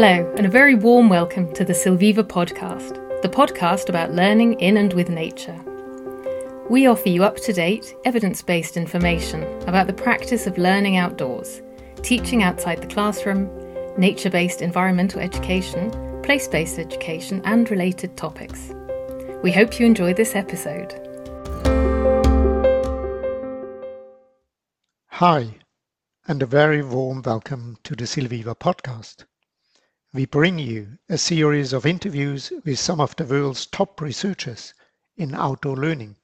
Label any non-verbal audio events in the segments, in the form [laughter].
Hello, and a very warm welcome to the Silviva podcast, the podcast about learning in and with nature. We offer you up to date, evidence based information about the practice of learning outdoors, teaching outside the classroom, nature based environmental education, place based education, and related topics. We hope you enjoy this episode. Hi, and a very warm welcome to the Silviva podcast. We bring you a series of interviews with some of the world's top researchers in outdoor learning.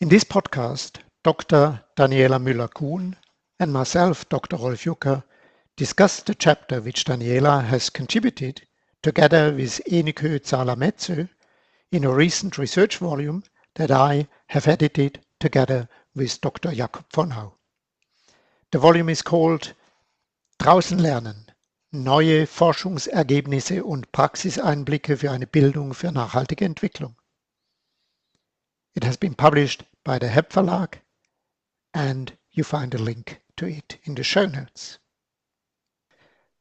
In this podcast, Dr. Daniela Müller-Kuhn and myself, Dr. Rolf Jucker, discuss the chapter which Daniela has contributed together with Enikö Zala-Mezö in a recent research volume that I have edited together with Dr. Jakob von Au. The volume is called Draußen lernen. Neue Forschungsergebnisse und Praxiseinblicke für eine Bildung für nachhaltige Entwicklung. It has been published by the HEP Verlag and you find a link to it in the show notes.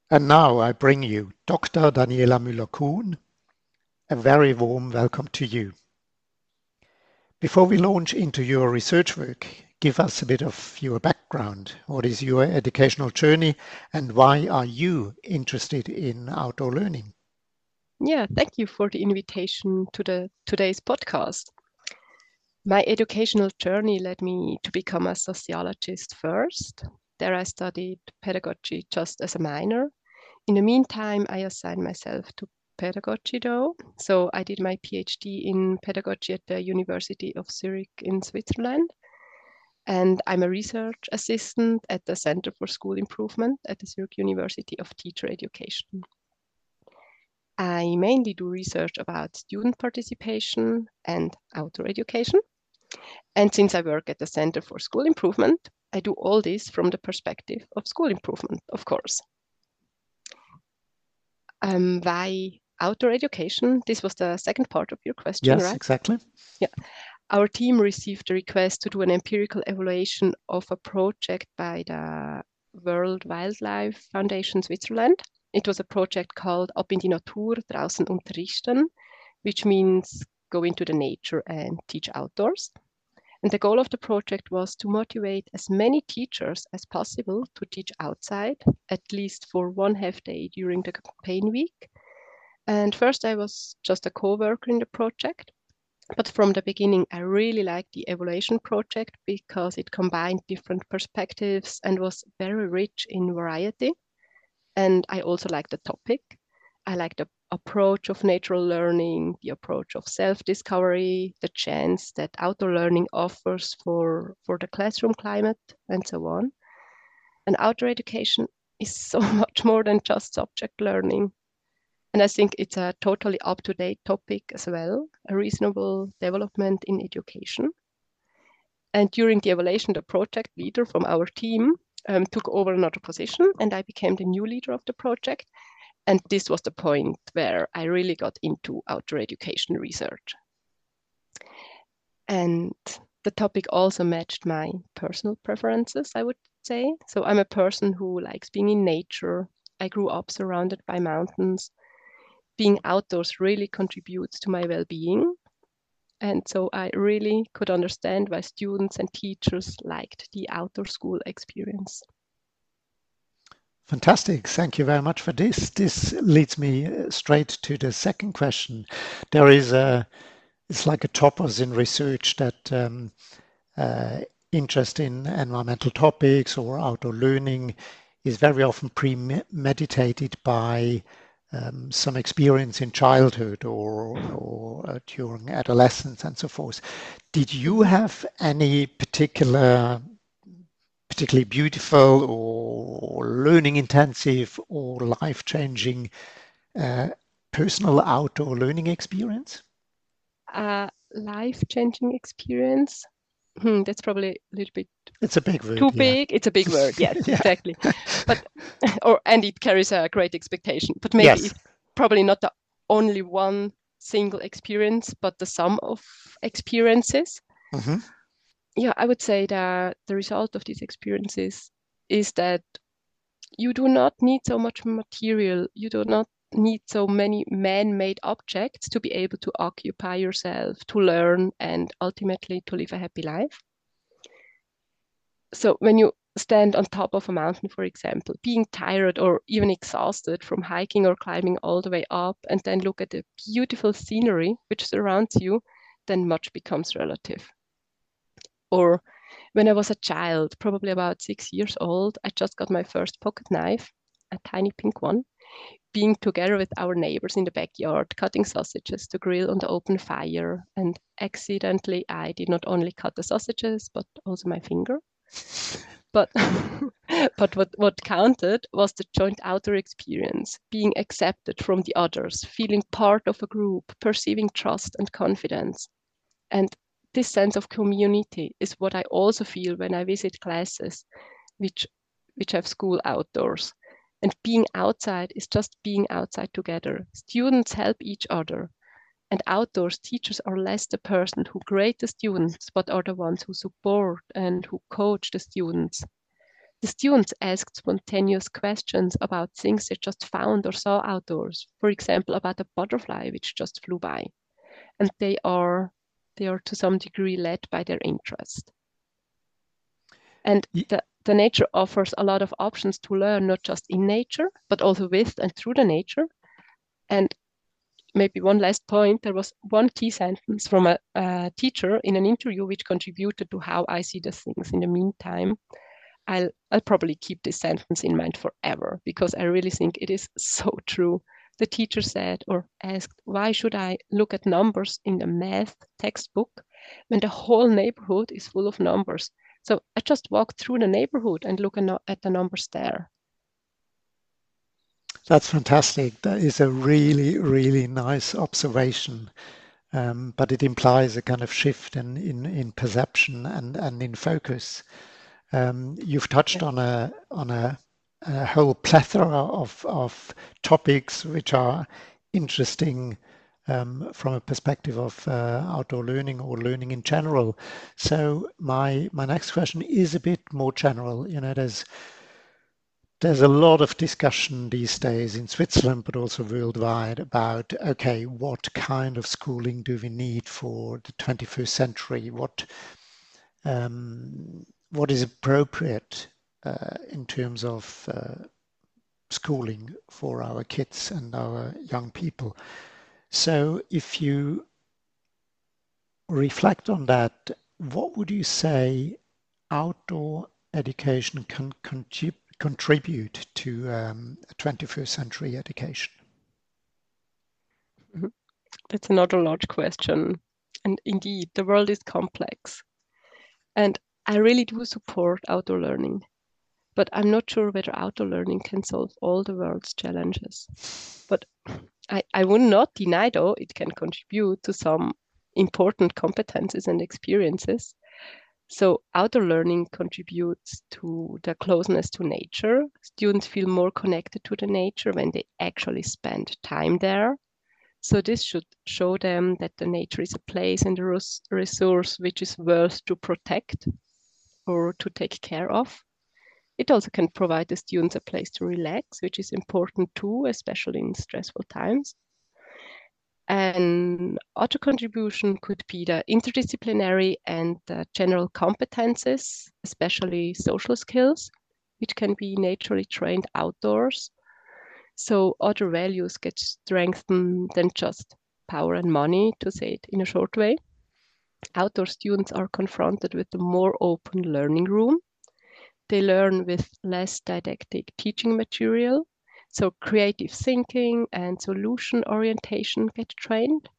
And now I bring you Dr. Daniela Müller-Kuhn. A very warm welcome to you. Before we launch into your research work, give us a bit of your background. What is your educational journey and why are you interested in outdoor learning? Yeah, thank you for the invitation to the today's podcast. My educational journey led me to become a sociologist first. There I studied pedagogy just as a minor. In the meantime, I assigned myself to pedagogy though. So I did my PhD in pedagogy at the University of Zurich in Switzerland. And I'm a research assistant at the Center for School Improvement at the Zurich University of Teacher Education. I mainly do research about student participation and outdoor education. And since I work at the Center for School Improvement, I do all this from the perspective of school improvement, of course. Um, why outdoor education? This was the second part of your question, yes, right? exactly. Yeah. Our team received a request to do an empirical evaluation of a project by the World Wildlife Foundation Switzerland. It was a project called Ab in die Natur, draußen unterrichten, which means go into the nature and teach outdoors. And the goal of the project was to motivate as many teachers as possible to teach outside, at least for one half day during the campaign week. And first, I was just a co worker in the project. But from the beginning, I really liked the evaluation project because it combined different perspectives and was very rich in variety. And I also liked the topic. I liked the approach of natural learning, the approach of self-discovery, the chance that outdoor learning offers for, for the classroom climate, and so on. And outdoor education is [laughs] so much more than just subject learning. And I think it's a totally up-to-date topic as well, a reasonable development in education. And during the evaluation, the project leader from our team um, took over another position, and I became the new leader of the project. And this was the point where I really got into outdoor education research. And the topic also matched my personal preferences, I would say. So I'm a person who likes being in nature. I grew up surrounded by mountains. Being outdoors really contributes to my well being. And so I really could understand why students and teachers liked the outdoor school experience. Fantastic. Thank you very much for this. This leads me uh, straight to the second question. There is a, it's like a topos in research that um, uh, interest in environmental topics or outdoor learning is very often premeditated by um, some experience in childhood or, or uh, during adolescence and so forth. Did you have any particular particularly beautiful or learning intensive or life changing uh, personal outdoor learning experience? Uh, life changing experience. Hmm, that's probably a little bit. It's a big word. Too yeah. big. It's a big word. [laughs] Yes, Yeah. exactly. But [laughs] or and it carries a great expectation. But maybe Yes. it's probably not the only one single experience, but the sum of experiences. Mhm. yeah, I would say that the result of these experiences is that you do not need so much material. You do not need so many man-made objects to be able to occupy yourself, to learn, and ultimately to live a happy life. So when you stand on top of a mountain, for example, being tired or even exhausted from hiking or climbing all the way up, and then look at the beautiful scenery which surrounds you, then much becomes relative. Or when I was a child, probably about six years old, I just got my first pocket knife, a tiny pink one, being together with our neighbors in the backyard, cutting sausages to grill on the open fire. And accidentally, I did not only cut the sausages, but also my finger. [laughs] but [laughs] but what, what counted was the joint outdoor experience, being accepted from the others, feeling part of a group, perceiving trust and confidence. And this sense of community is what I also feel when I visit classes which which have school outdoors. And being outside is just being outside together. Students help each other. And outdoors, teachers are less the person who grade the students, but are the ones who support and who coach the students. The students ask spontaneous questions about things they just found or saw outdoors. For example, about a butterfly which just flew by. And they are they are to some degree led by their interest. And the, the nature offers a lot of options to learn, not just in nature, but also with and through the nature. And maybe one last point there was one key sentence from a, a, teacher in an interview which contributed to how I see the things in the meantime. I'll, I'll probably keep this sentence in mind forever because I really think it is so true. The teacher said or asked, Why should I look at numbers in the math textbook when the whole neighborhood is full of numbers? So I just walk through the neighborhood and look at the numbers there. That's fantastic. That is a really, really nice observation. Um, but it implies a kind of shift in, in, in perception and, and in focus. Um, you've touched on a on a, a, whole plethora of, of topics which are interesting um, from a perspective of uh, outdoor learning or learning in general. So my my next question is a bit more general. You know, there's there's a lot of discussion these days in Switzerland, but also worldwide, about okay, what kind of schooling do we need for the 21st century? What um, what is appropriate uh, in terms of uh, schooling for our kids and our young people? So if you reflect on that, what would you say outdoor education can contribute to um, 21st century education? Mm-hmm. That's another large question. And indeed, the world is complex. And I really do support outdoor learning, but I'm not sure whether outdoor learning can solve all the world's challenges. But I, I would not deny, though, it can contribute to some important competences and experiences. So, outdoor learning contributes to the closeness to nature. Students feel more connected to the nature when they actually spend time there. So, this should show them that the nature is a place and a resource which is worth to protect or to take care of. It also can provide the students a place to relax, which is important too, especially in stressful times. And other contribution could be the interdisciplinary and the general competences, especially social skills, which can be naturally trained outdoors. So other values get strengthened than just power and money, to say it in a short way. Outdoor students are confronted with a more open learning room they learn with less didactic teaching material. So creative thinking and solution orientation get trained.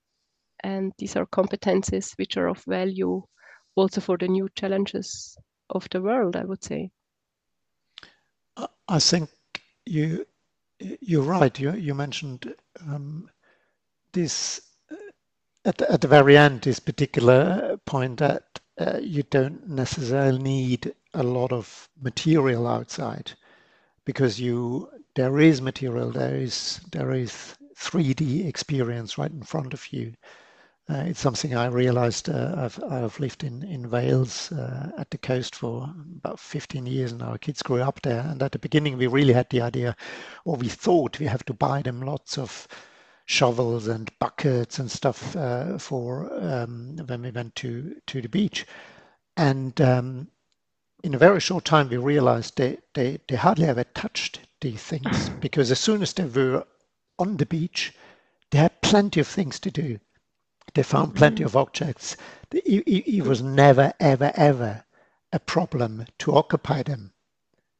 And these are competencies which are of value also for the new challenges of the world, I would say. I think you you're right. You you mentioned um, this at the, at the very end. This particular point that uh, you don't necessarily need a lot of material outside because you there is material there is there is 3d experience right in front of you Uh, it's something I realized. Uh, I've, I've lived in, in Wales uh, at the coast for about 15 years, and our kids grew up there. And at the beginning, we really had the idea, or we thought we have to buy them lots of shovels and buckets and stuff uh, for um, when we went to, to the beach. And um, in a very short time, we realized they, they, they hardly ever touched these things [clears throat] because as soon as they were on the beach, they had plenty of things to do they found plenty of objects. It, it, it, was never, ever, ever a problem to occupy them.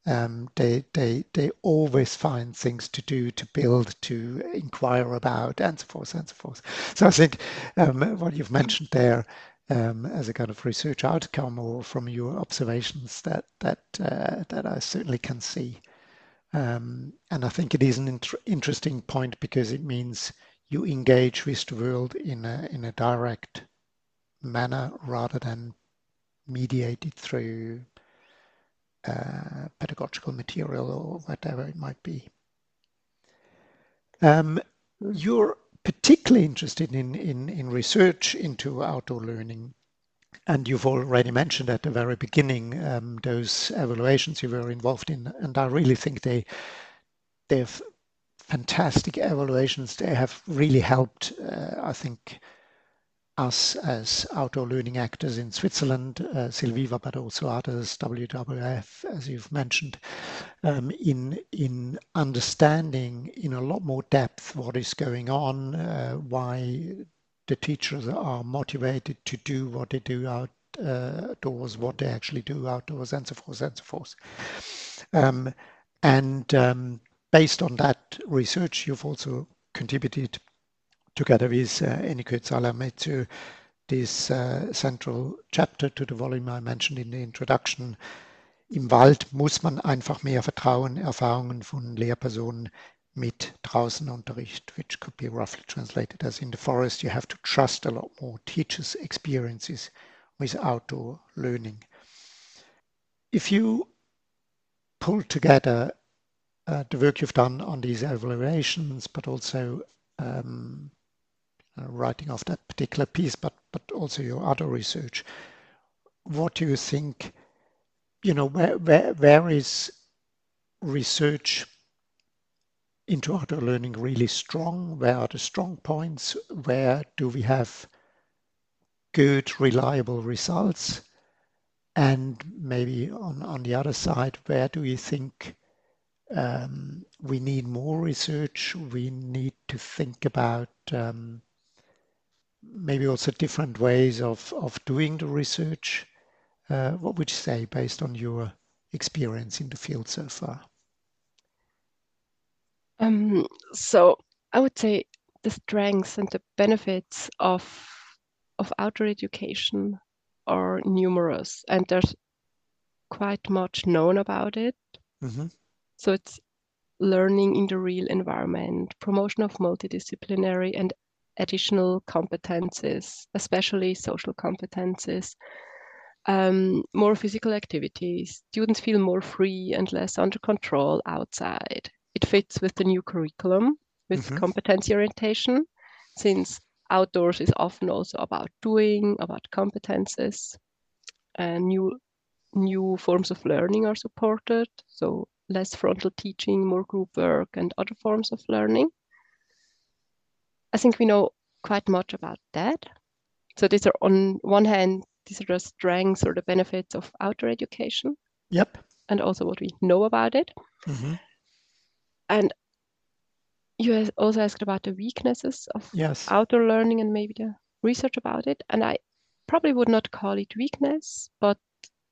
Um, they, they, they always find things to do, to build, to inquire about, and so forth, and so forth. So I think um, what you've mentioned there um, as a kind of research outcome or from your observations that that uh, that I certainly can see. Um, and I think it is an int- interesting point because it means you engage with the world in a, in a direct manner rather than mediated through uh, pedagogical material or whatever it might be. Um, you're particularly interested in, in, in research into outdoor learning. And you've already mentioned at the very beginning um, those evaluations you were involved in, and I really think they they've fantastic evaluations. They have really helped, uh, I think, us as outdoor learning actors in Switzerland, uh, Silviva, but also others, WWF, as you've mentioned, um, in in understanding in a lot more depth what is going on, uh, why the teachers are motivated to do what they do outdoors, what they actually do outdoors, and so forth and so forth. Um, and um, based on that research, you've also contributed together with uh, Eniko Zalamet to this uh, central chapter to the volume I mentioned in the introduction. Im Wald muss man einfach mehr Vertrauen, Erfahrungen von Lehrpersonen mit Draußenunterricht, which could be roughly translated as in the forest, you have to trust a lot more teachers' experiences with outdoor learning. If you pull together uh, the work you've done on these evaluations, but also um, writing of that particular piece, but but also your other research. What do you think? You know, where where where is research into outdoor learning really strong? Where are the strong points? Where do we have good, reliable results? And maybe on, on the other side, where do you think um, we need more research. We need to think about um, maybe also different ways of, of doing the research. Uh, what would you say based on your experience in the field so far? Um, so I would say the strengths and the benefits of of outdoor education are numerous, and there's quite much known about it. Mm-hmm. So it's learning in the real environment, promotion of multidisciplinary and additional competences, especially social competences, um, more physical activities. Students feel more free and less under control outside. It fits with the new curriculum with mm-hmm. competency orientation, since outdoors is often also about doing, about competences, and new new forms of learning are supported. So less frontal teaching, more group work, and other forms of learning. I think we know quite much about that. So these are on one hand, these are the strengths or the benefits of outdoor education. Yep. And also what we know about it. Mm-hmm. And you also asked about the weaknesses of yes. outdoor learning and maybe the research about it. And I probably would not call it weakness, but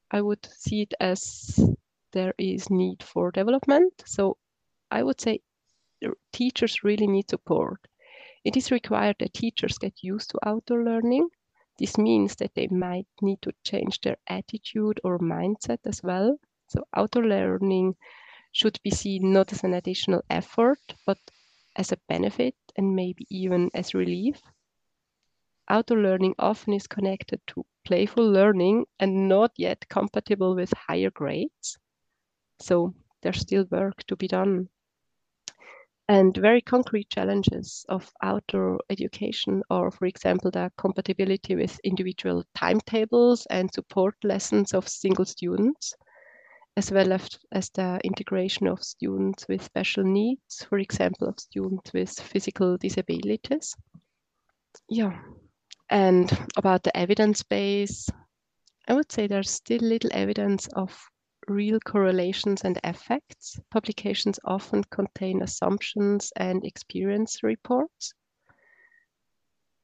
I would see it as there is need for development. So I would say teachers really need support. It is required that teachers get used to outdoor learning. This means that they might need to change their attitude or mindset as well. So outdoor learning should be seen not as an additional effort, but as a benefit and maybe even as relief. Outdoor learning often is connected to playful learning and not yet compatible with higher grades. So there's still work to be done. And very concrete challenges of outdoor education are, for example, the compatibility with individual timetables and support lessons of single students, as well as, as the integration of students with special needs, for example, of students with physical disabilities. Yeah, and about the evidence base, I would say there's still little evidence of real correlations and effects. Publications often contain assumptions and experience reports.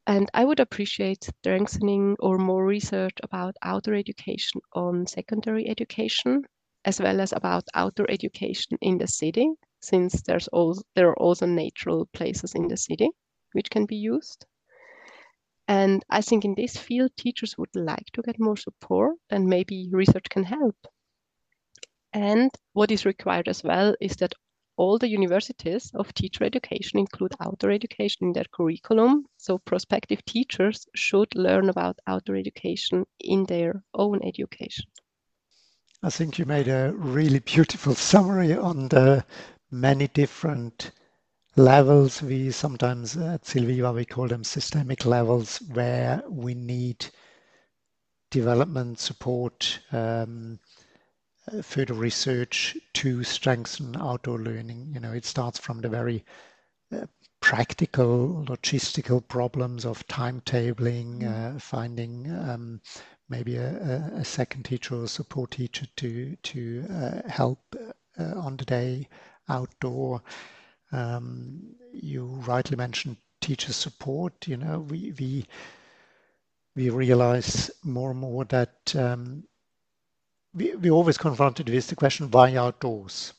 And I would appreciate strengthening or more research about outdoor education on secondary education, as well as about outdoor education in the city, since there's also, there are also natural places in the city which can be used. And I think in this field, teachers would like to get more support, and maybe research can help. And what is required as well is that all the universities of teacher education include outdoor education in their curriculum. So prospective teachers should learn about outdoor education in their own education. I think you made a really beautiful summary on the many different levels. We sometimes at Silviva we call them systemic levels where we need development support, um, further research to strengthen outdoor learning. You know, it starts from the very uh, practical logistical problems of timetabling, mm. uh, finding um, maybe a, a, second teacher or support teacher to to uh, help uh, on the day outdoor. Um, you rightly mentioned teacher support. You know, we we we realize more and more that um, we we always confronted with the question why outdoors,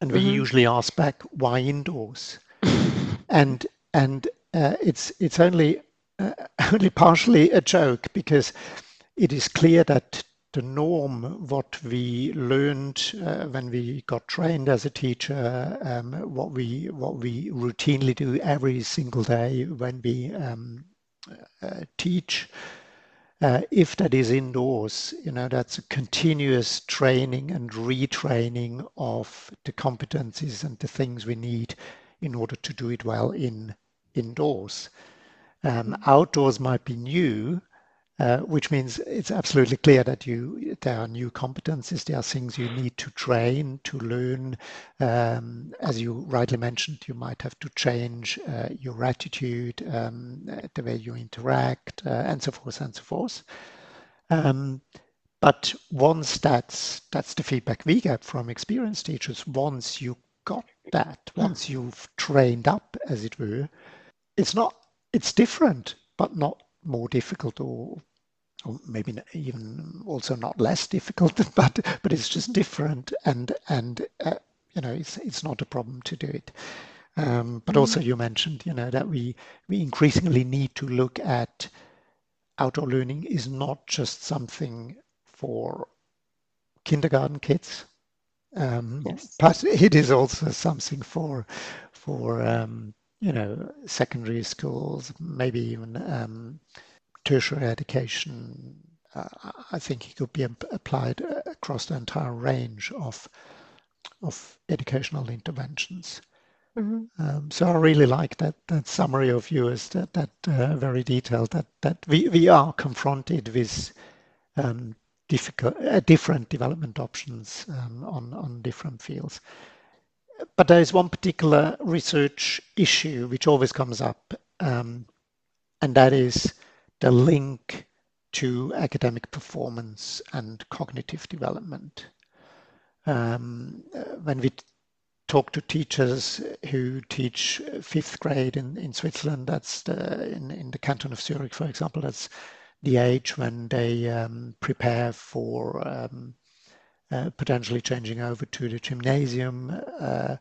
and we mm-hmm. usually ask back why indoors, [laughs] and and uh, it's it's only uh, [laughs] only partially a joke because it is clear that the norm, what we learned uh, when we got trained as a teacher, um, what we what we routinely do every single day when we um, uh, teach. Uh, if that is indoors, you know, that's a continuous training and retraining of the competencies and the things we need in order to do it well in indoors. Um, outdoors might be new, which means it's absolutely clear that you there are new competencies, there are things you need to train to learn. Um, as you rightly mentioned, you might have to change uh, your attitude, um, the way you interact, uh, and so forth and so forth. Um, but once that's that's the feedback we get from experienced teachers, once you got that, once you've trained up, as it were, it's not it's different, but not more difficult or, or maybe even also not less difficult, [laughs] but but it's just different, and and uh, you know it's it's not a problem to do it. Um, but also you mentioned you know that we we increasingly need to look at outdoor learning is not just something for kindergarten kids, um, yes. but it is also something for for um, you know, secondary schools, maybe even um, tertiary education. Uh, I think it could be applied across the entire range of of educational interventions. Mm-hmm. Um, so I really like that that summary of yours, that that uh, very detailed. That that we we are confronted with um, difficult uh, different development options um, on on different fields but there is one particular research issue which always comes up, um, and that is the link to academic performance and cognitive development. Um, when we talk to teachers who teach fifth grade in, in Switzerland, that's the, in, in the canton of Zurich, for example, that's the age when they um, prepare for um, uh, potentially changing over to the gymnasium. Uh,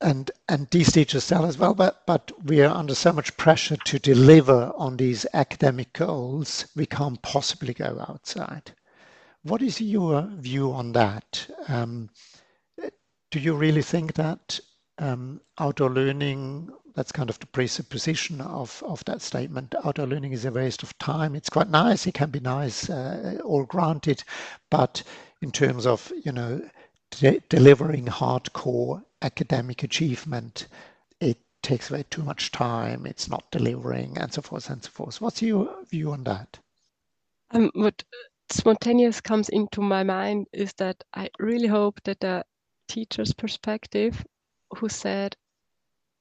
and and these teachers tell us, well, but but we are under so much pressure to deliver on these academic goals, we can't possibly go outside. What is your view on that? Um, do you really think that um, outdoor learning that's kind of the presupposition of, of that statement. Outdoor learning is a waste of time. It's quite nice. It can be nice, uh, all granted, but in terms of you know de- delivering hardcore academic achievement, it takes away too much time, it's not delivering, and so forth and so forth. What's your view on that? Um, what spontaneous comes into my mind is that I really hope that the teacher's perspective, who said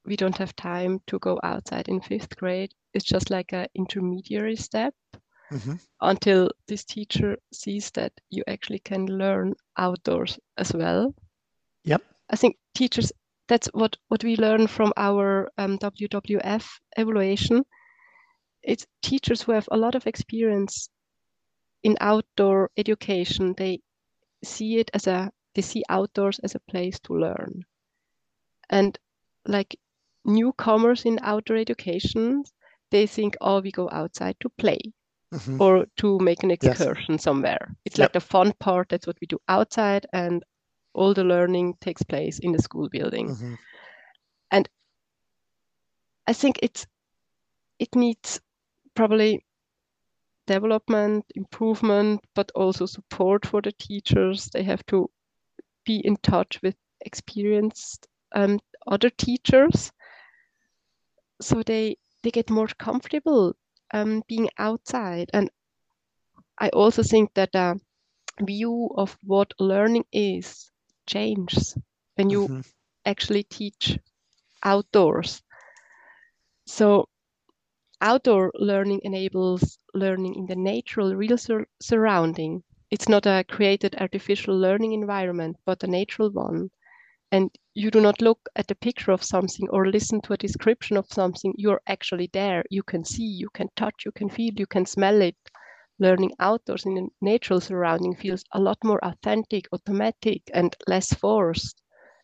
we don't have time to go outside in fifth grade, is just like an intermediary step mm-hmm. until this teacher sees that you actually can learn outdoors as well. Yep. I think teachers, that's what, what we learn from our um, WWF evaluation. It's teachers who have a lot of experience in outdoor education. They see it as a, they see outdoors as a place to learn. And like newcomers in outdoor education, they think, oh, we go outside to play mm-hmm. or to make an excursion yes. somewhere. It's yep. like the fun part. That's what we do outside, and all the learning takes place in the school building. Mm-hmm. And I think it's it needs probably development, improvement, but also support for the teachers. They have to be in touch with experienced um, other teachers so they they get more comfortable um, being outside. And I also think that the view of what learning is changes when you mm-hmm. actually teach outdoors. So outdoor learning enables learning in the natural, real sur- surrounding. It's not a created artificial learning environment, but a natural one and you do not look at a picture of something or listen to a description of something you're actually there you can see you can touch you can feel you can smell it learning outdoors in a natural surrounding feels a lot more authentic automatic and less forced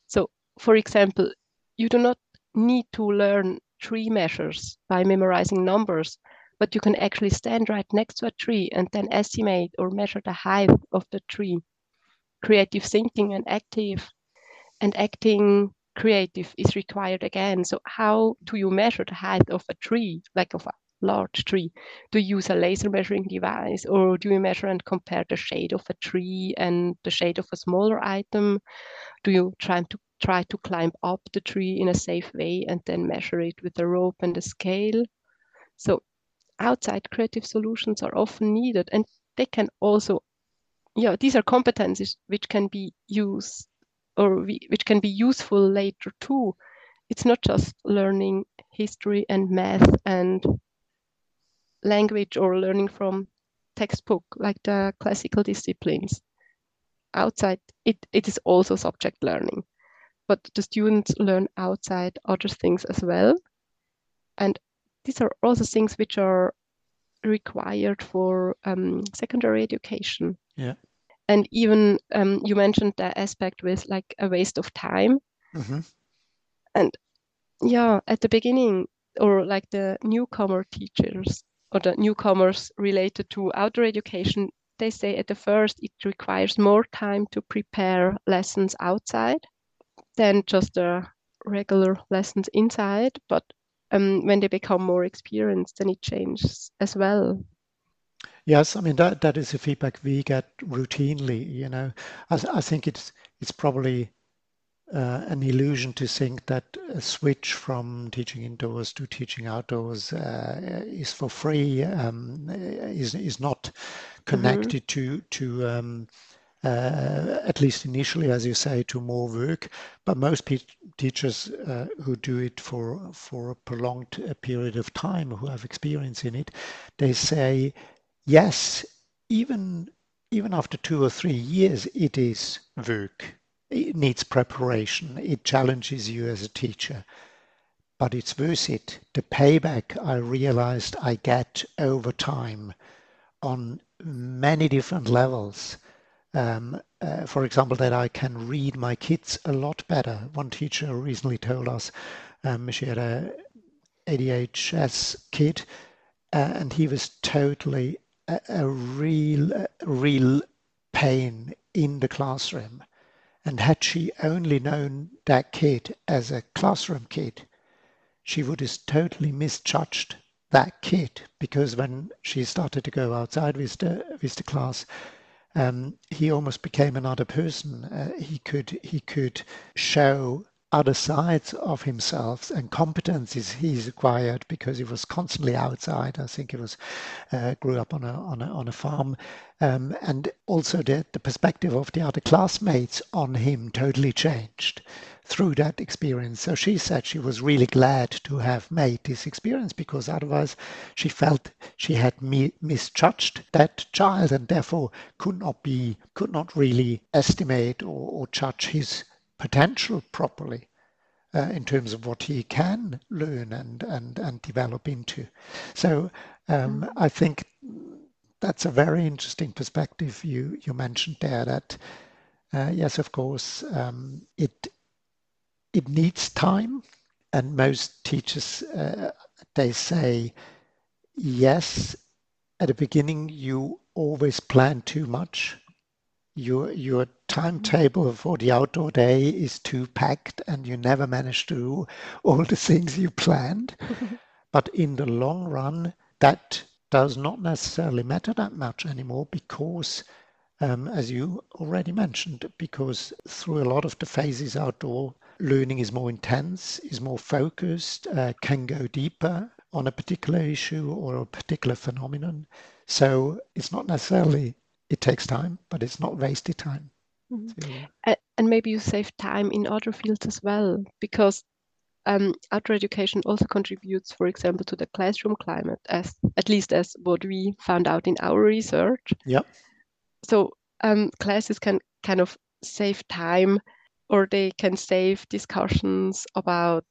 so for example you do not need to learn tree measures by memorizing numbers but you can actually stand right next to a tree and then estimate or measure the height of the tree creative thinking and active and acting creative is required again. So how do you measure the height of a tree, like of a large tree? Do you use a laser measuring device or do you measure and compare the shade of a tree and the shade of a smaller item? Do you try to try to climb up the tree in a safe way and then measure it with a rope and a scale? So outside creative solutions are often needed and they can also yeah these are competencies which can be used or we, which can be useful later too. It's not just learning history and math and language or learning from textbook like the classical disciplines. Outside, it, it is also subject learning, but the students learn outside other things as well. And these are also things which are required for um, secondary education. Yeah and even um, you mentioned the aspect with like a waste of time mm-hmm. and yeah at the beginning or like the newcomer teachers or the newcomers related to outdoor education they say at the first it requires more time to prepare lessons outside than just the regular lessons inside but um, when they become more experienced then it changes as well Yes, I mean that that is a feedback we get routinely. You know, I, I think it's it's probably uh, an illusion to think that a switch from teaching indoors to teaching outdoors uh, is for free. Um, is is not connected mm-hmm. to to um, uh, at least initially, as you say, to more work. But most pe- teachers uh, who do it for for a prolonged uh, period of time, who have experience in it, they say yes, even even after two or three years, it is work. It needs preparation. It challenges you as a teacher, but it's worth it. The payback I realized I get over time on many different levels. Um, uh, for example, that I can read my kids a lot better. One teacher recently told us um, she had a ADHS kid, uh, and he was totally a, a real, real pain in the classroom. And had she only known that kid as a classroom kid, she would have totally misjudged that kid because when she started to go outside with the with the class, um, he almost became another person. Uh, he could he could show other sides of himself and competencies he's acquired because he was constantly outside. I think he was uh, grew up on a on a on a farm, um, and also the the perspective of the other classmates on him totally changed through that experience. So she said she was really glad to have made this experience because otherwise she felt she had mi- misjudged that child and therefore could not be could not really estimate or, or judge his potential properly uh, in terms of what he can learn and, and, and develop into. So um, mm-hmm. I think that's a very interesting perspective you, you mentioned there that, uh, yes, of course, um, it, it needs time. And most teachers, uh, they say, yes, at the beginning, you always plan too much your your timetable for the outdoor day is too packed and you never manage to do all the things you planned. [laughs] but in the long run, that does not necessarily matter that much anymore because, um, as you already mentioned, because through a lot of the phases outdoor, learning is more intense, is more focused, uh, can go deeper on a particular issue or a particular phenomenon. So it's not necessarily it takes time, but it's not wasted time. Mm-hmm. And maybe you save time in other fields as well, because um, outdoor education also contributes, for example, to the classroom climate, as at least as what we found out in our research. Yeah. So um, classes can kind of save time, or they can save discussions about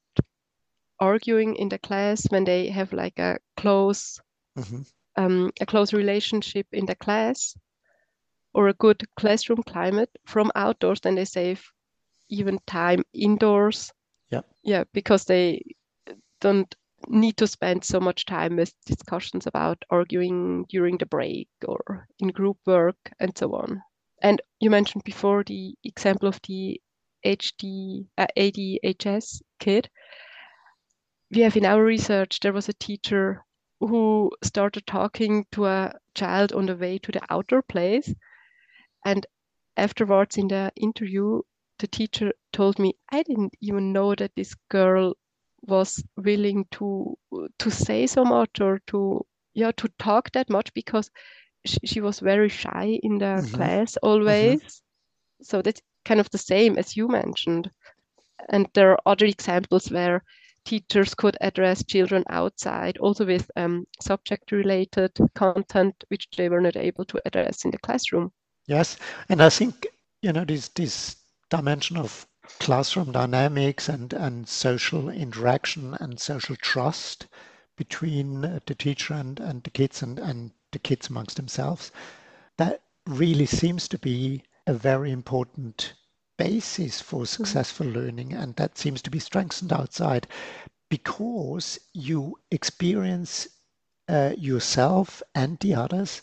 arguing in the class when they have like a close, mm-hmm. um, a close relationship in the class or a good classroom climate from outdoors, then they save even time indoors. Yeah. Yeah, because they don't need to spend so much time with discussions about arguing during the break or in group work and so on. And you mentioned before the example of the HD uh, ADHS kid. We have in our research there was a teacher who started talking to a child on the way to the outdoor place and afterwards in the interview, the teacher told me, I didn't even know that this girl was willing to to say so much or to yeah to talk that much because she, she was very shy in the mm-hmm. class always. Mm-hmm. So that's kind of the same as you mentioned. And there are other examples where teachers could address children outside, also with um, subject related content which they were not able to address in the classroom. Yes, and I think you know this this dimension of classroom dynamics and and social interaction and social trust between the teacher and and the kids and and the kids amongst themselves that really seems to be a very important basis for mm-hmm. successful learning and that seems to be strengthened outside because you experience uh, yourself and the others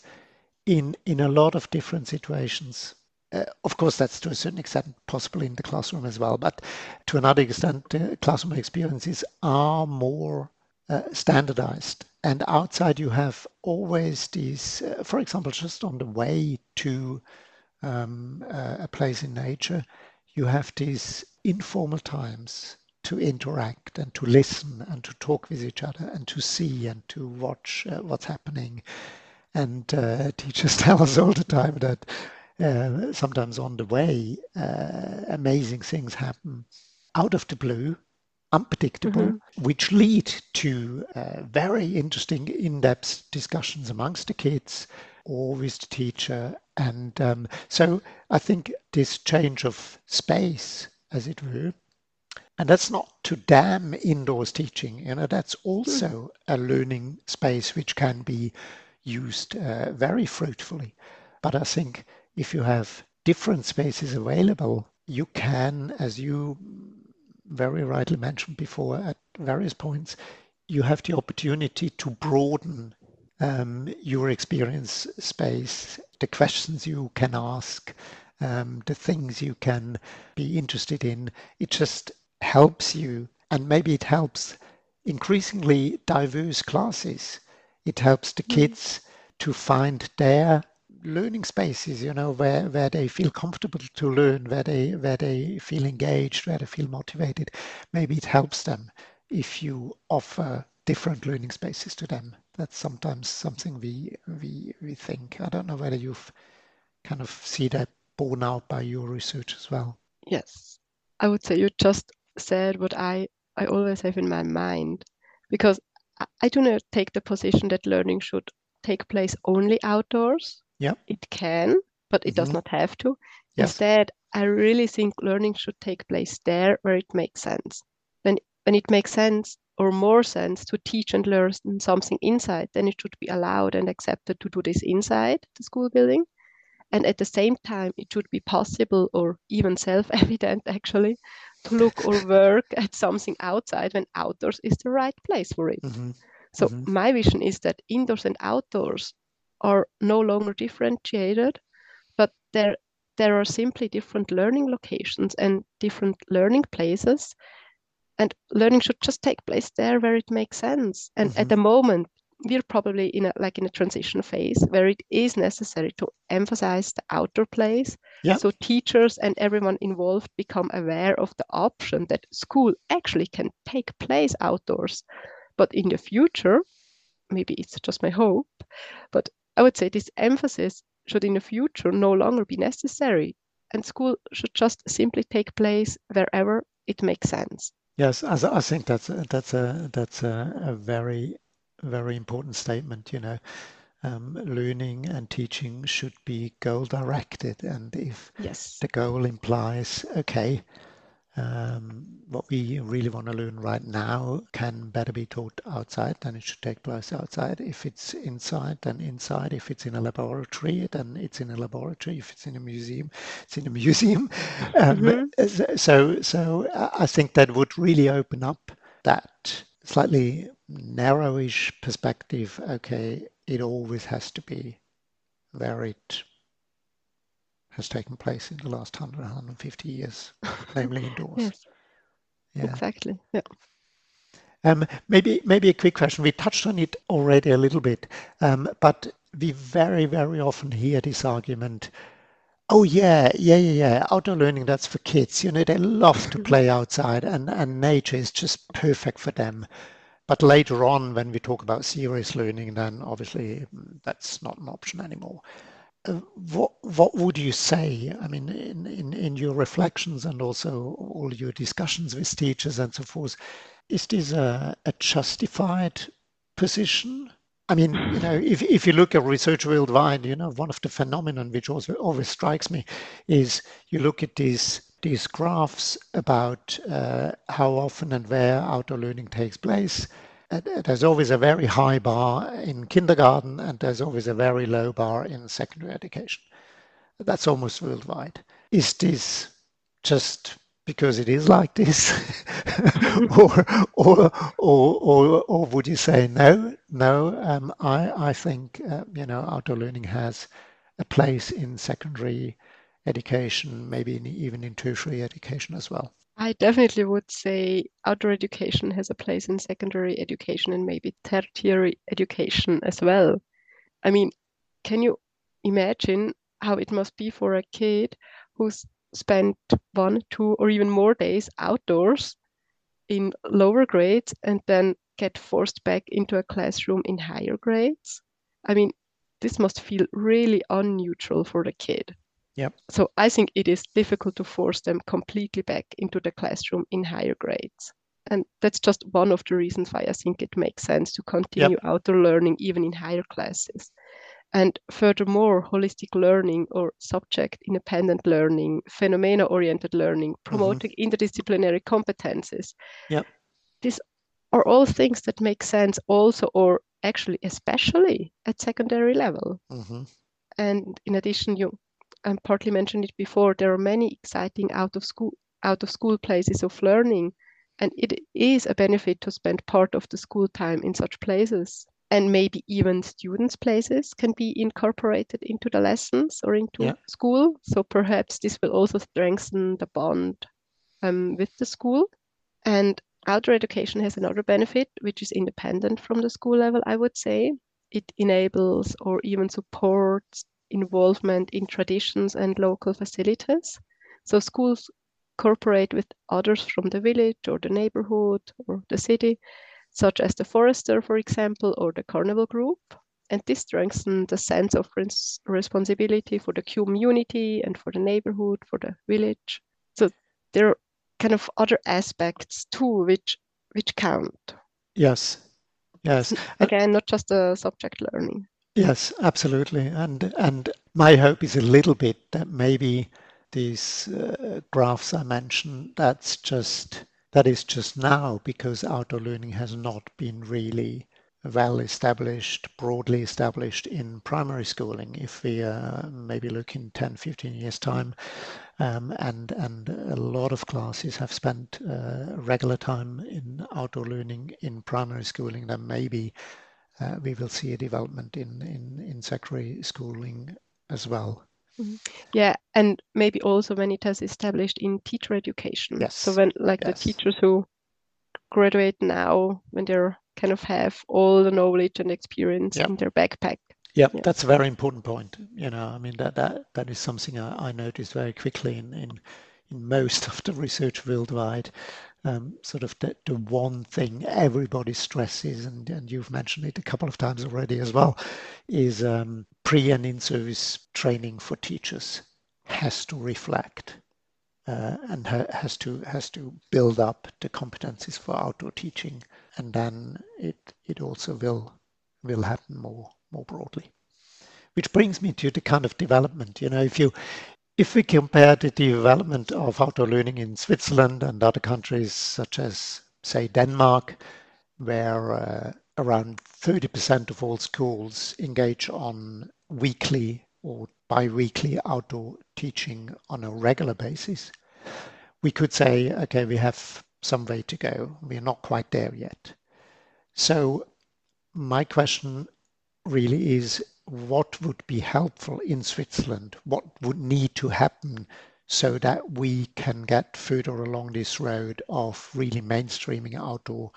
in in a lot of different situations. Uh, of course, that's to a certain extent possible in the classroom as well, but to another extent, uh, classroom experiences are more uh, standardized. And outside, you have always these, uh, for example, just on the way to um, uh, a place in nature, you have these informal times to interact and to listen and to talk with each other and to see and to watch uh, what's happening and uh, [laughs] teachers tell us all the time that uh, sometimes on the way, uh, amazing things happen out of the blue, unpredictable, mm-hmm. which lead to uh, very interesting in depth discussions amongst the kids or with the teacher. And um, so I think this change of space, as it were, and that's not to damn indoors teaching, you know, that's also a learning space which can be used uh, very fruitfully. But I think if you have different spaces available, you can, as you very rightly mentioned before at various points, you have the opportunity to broaden um, your experience space, the questions you can ask, um, the things you can be interested in. It just helps you, and maybe it helps increasingly diverse classes it helps the mm-hmm. kids to find their learning spaces, you know, where, where they feel comfortable to learn, where they where they feel engaged, where they feel motivated. Maybe it helps them if you offer different learning spaces to them. That's sometimes something we we we think. I don't know whether you've kind of see that borne out by your research as well. Yes, I would say you just said what I I always have in my mind because I do not take the position that learning should take place only outdoors. Yeah. It can, but it mm-hmm. does not have to. Yes. Instead, I really think learning should take place there where it makes sense. When when it makes sense or more sense to teach and learn something inside, then it should be allowed and accepted to do this inside the school building. And at the same time, it should be possible or even self evident [laughs] actually look or work at something outside when outdoors is the right place for it. Mm-hmm. So, mm-hmm. my vision is that indoors and outdoors are no longer differentiated, but there, there are simply different learning locations and different learning places. And learning should just take place there where it makes sense. And mm-hmm. at the moment, we're probably in a like in a transition phase where it is necessary to emphasize the outdoor place. Yeah. so teachers and everyone involved become aware of the option that school actually can take place outdoors. But in the future maybe it's just my hope but i would say this emphasis should in the future no longer be necessary and school should just simply take place wherever it makes sense. Yes i, think that's a, that's a that's a, a very very important statement. You know, um, learning and teaching should be goal directed, and if yes. the goal implies okay. Um, what we really want to learn right now can better be taught outside, then it should take place outside. If it's inside, then inside. If it's in a laboratory, then it's in a laboratory. If it's in a museum, it's in a [laughs] museum. Um, mm-hmm. So, so I think that would really open up that slightly narrowish perspective, okay, it always has to be where it has taken place in the last 100, 150 years, [laughs] namely indoors. Yes. Yeah. Exactly. Yeah. Um, maybe maybe a quick question. We touched on it already a little bit, um, but we very very often hear this argument. Oh yeah, yeah, yeah, yeah. Outdoor learning that's for kids. You know they love to play outside, and and nature is just perfect for them. But later on, when we talk about serious learning, then obviously mm, that's not an option anymore. Uh, what what would you say? I mean, in, in, in your reflections and also all your discussions with teachers and so forth, is this a, a justified position? I mean, you know, if, if you look at research worldwide, you know, one of the phenomenon which also always strikes me is you look at these these graphs about uh, how often and where outdoor learning takes place. And there's always a very high bar in kindergarten, and there's always a very low bar in secondary education. That's almost worldwide. Is this just because it is like this, [laughs] or, or, or, or, would you say no? No, um, I, I think uh, you know outdoor learning has a place in secondary education, maybe in, even in tertiary education as well? I definitely would say outdoor education has a place in secondary education and maybe tertiary education as well. I mean, can you imagine how it must be for a kid who's spent one, two, or even more days outdoors in lower grades and then get forced back into a classroom in higher grades? I mean, this must feel really unneutral for the kid. Yep. So I think it is difficult to force them completely back into the classroom in higher grades. And that's just one of the reasons why I think it makes sense to continue yep. outdoor learning even in higher classes. And furthermore, holistic learning or subject independent learning, phenomena oriented learning, mm-hmm. promoting mm-hmm. interdisciplinary competences. Yep. These are all things that make sense also, or actually, especially at secondary level. Mm-hmm. And in addition, you um, partly mentioned it before, there are many exciting out of school out of school places of learning, and it is a benefit to spend part of the school time in such places. And maybe even students' places can be incorporated into the lessons or into yeah. school. So perhaps this will also strengthen the bond um, with the school. And outdoor education has another benefit, which is independent from the school level, I would say. It enables or even supports involvement in traditions and local facilities. So schools cooperate with others from the village or the neighborhood or the city, such as the forester, for example, or the carnival group. And this strengthens the sense of res- responsibility for the community and for the neighborhood, for the village. So there are kind of other aspects too, which which count. Yes, yes. [laughs] Again, not just the subject learning. Yes, absolutely. And and my hope is a little bit that maybe these uh, graphs I mentioned, that's just that is just now because outdoor learning has not been really well established, broadly established in primary schooling. If we uh, maybe look in 10, 15 years time, um, and and a lot of classes have spent uh, regular time in outdoor learning in primary schooling, then maybe uh, we will see a development in, in, in secondary schooling as well. Mm-hmm. Yeah, and maybe also when it has established in teacher education. Yes. So when like yes. the teachers who graduate now, when they're kind of have all the knowledge and experience yep. in their backpack. Yep, yeah, that's a very important point. You know, I mean that that that is something I, I noticed very quickly in, in in most of the research worldwide. Um, sort of the, the one thing everybody stresses, and, and you've mentioned it a couple of times already as well, is um, pre and in service training for teachers has to reflect uh, and ha- has to has to build up the competencies for outdoor teaching, and then it it also will will happen more more broadly. Which brings me to the kind of development. You know, if you if we compare the development of outdoor learning in Switzerland and other countries such as, say, Denmark, where uh, around 30% of all schools engage on weekly or bi-weekly outdoor teaching on a regular basis, we could say, okay, we have some way to go. We're not quite there yet. So my question really is what would be helpful in Switzerland? What would need to happen so that we can get further along this road of really mainstreaming outdoor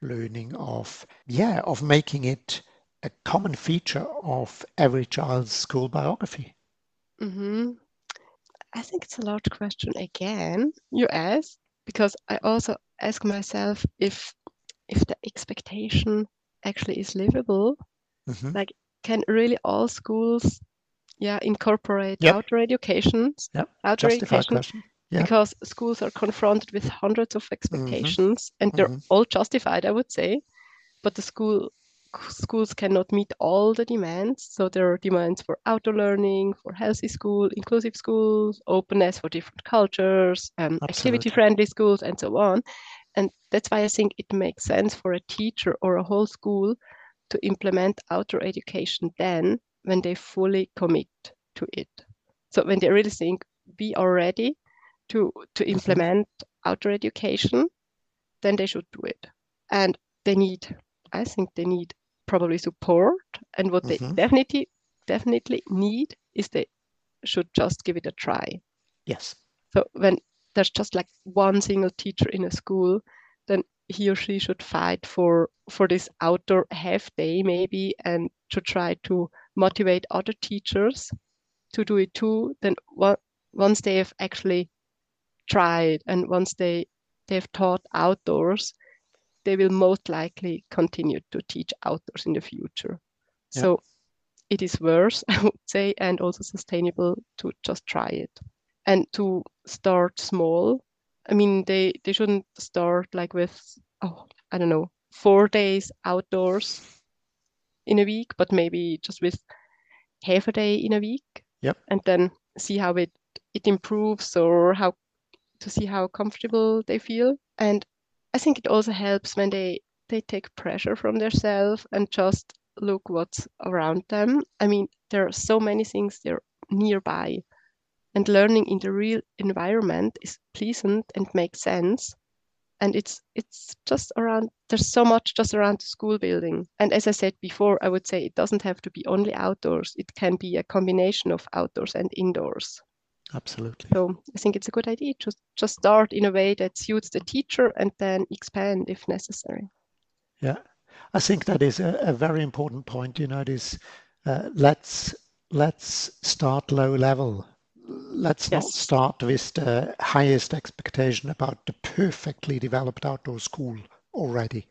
learning of yeah of making it a common feature of every child's school biography mm-hmm. i think it's a large question again you ask because i also ask myself if if the expectation actually is livable mm-hmm. like can really all schools yeah incorporate yep. outdoor education yep. outdoor Justified education question. because schools are confronted with hundreds of expectations mm-hmm. and they're mm-hmm. all justified i would say but the school schools cannot meet all the demands so there are demands for outdoor learning for healthy school inclusive schools openness for different cultures um, activity friendly schools and so on and that's why i think it makes sense for a teacher or a whole school to implement outdoor education then when they fully commit to it. So when they really think we are ready to, to mm-hmm. implement outdoor education, then they should do it. And they need, I think they need probably support. And what mm-hmm. they definitely definitely need is they should just give it a try. Yes. So when there's just like one single teacher in a school, then he or she should fight for for this outdoor half day maybe and to try to motivate other teachers to do it too then once they have actually tried and once they they've taught outdoors they will most likely continue to teach outdoors in the future yeah. so it is worse [laughs] i would say and also sustainable to just try it and to start small I mean, they they shouldn't start like with oh I don't know four days outdoors in a week, but maybe just with half a day in a week. Yep. And then see how it it improves or how to see how comfortable they feel. And I think it also helps when they they take pressure from themselves and just look what's around them. I mean, there are so many things they're nearby and learning in the real environment is pleasant and makes sense. And it's it's just around there's so much just around the school building. And as i said before i would say it doesn't have to be only outdoors. It can be a combination of outdoors and indoors. Absolutely. So i think it's a good idea to just start in a way that suits the teacher and then expand if necessary. Yeah. I think that is a, a very important point you know this uh, let's let's start low level. Let's yes. not start with the highest expectation about the perfectly developed outdoor school already.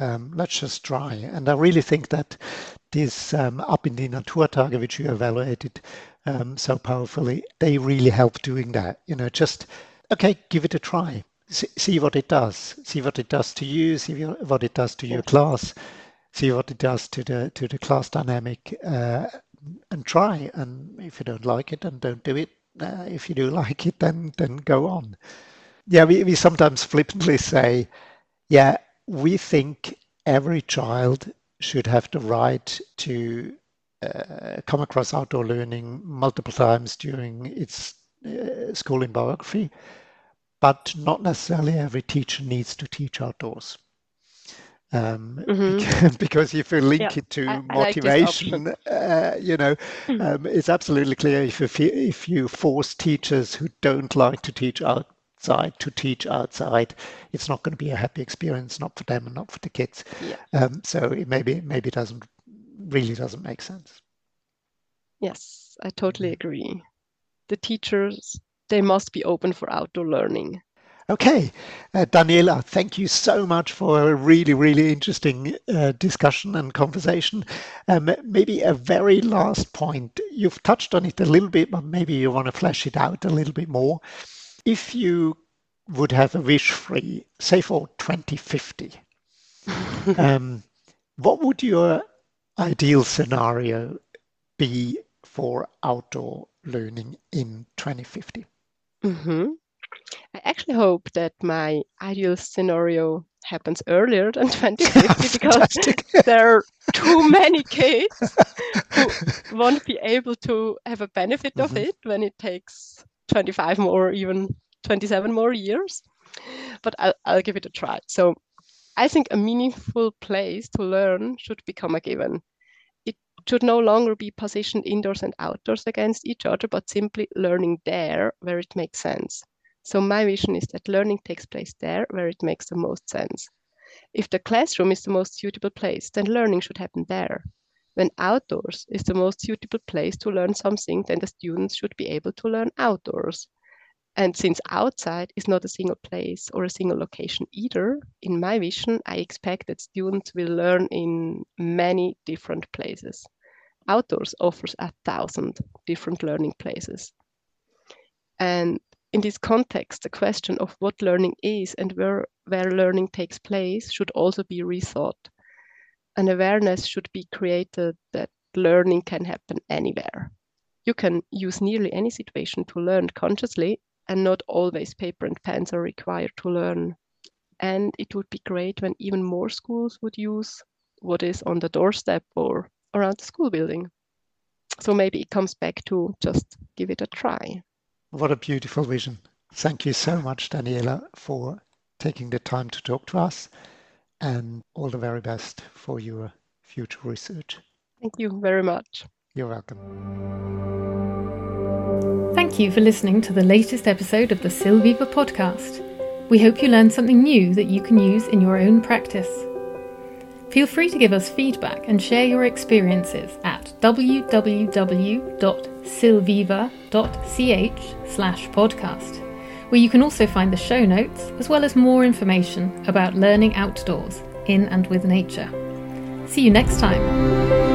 Um, let's just try. And I really think that this um, Ab in die Naturtage, which you evaluated um, so powerfully, they really help doing that. You know, just okay, give it a try. See, see what it does. See what it does to you. See what it does to your class. See what it does to the to the class dynamic, uh, and try. And if you don't like it, then don't do it. Uh, if you do [laughs] like it, then then go on. Yeah, we, we sometimes flippantly say, yeah, we think every child should have the right to uh, come across outdoor learning multiple times during its uh, schooling biography, but not necessarily every teacher needs to teach outdoors. Um, mm-hmm. [laughs] because if you link yeah, it to I, motivation, I like uh, you know, mm-hmm. um, it's absolutely clear if you, if you force teachers who don't like to teach outside to teach outside, it's not going to be a happy experience, not for them and not for the kids. Yeah. Um, so it maybe maybe doesn't really doesn't make sense. Yes, I totally agree. The teachers they must be open for outdoor learning. Okay, uh, Daniela, thank you so much for a really, really interesting uh, discussion and conversation. Um, maybe a very last point. You've touched on it a little bit, but maybe you want to flesh it out a little bit more if you would have a wish free, say for 2050, [laughs] um, what would your ideal scenario be for outdoor learning in 2050? Mm-hmm. I actually hope that my ideal scenario happens earlier than [laughs] 2050 [laughs] because [laughs] there are too many kids who won't be able to have a benefit mm-hmm. of it when it takes 25 more, even 27 more years. But I'll, I'll give it a try. So I think a meaningful place to learn should become a given. It should no longer be positioned indoors and outdoors against each other, but simply learning there where it makes sense. So my vision is that learning takes place there where it makes the most sense. If the classroom is the most suitable place, then learning should happen there. When outdoors is the most suitable place to learn something, then the students should be able to learn outdoors. And since outside is not a single place or a single location either, in my vision, I expect that students will learn in many different places. Outdoors offers a thousand different learning places. And in this context, the question of what learning is and where, where learning takes place should also be rethought an awareness should be created that learning can happen anywhere. You can use nearly any situation to learn consciously, and not always paper and pens are required to learn. And it would be great when even more schools would use what is on the doorstep or around the school building. So maybe it comes back to just give it a try. What a beautiful vision. Thank you so much, Daniela, for taking the time to talk to us and all the very best for your future research. Thank you very much. You're welcome. Thank you for listening to the latest episode of the Silviva podcast. We hope you learned something new that you can use in your own practice. Feel free to give us feedback and share your experiences at www.silviva.ch slash podcast where you can also find the show notes as well as more information about learning outdoors in and with nature. See you next time.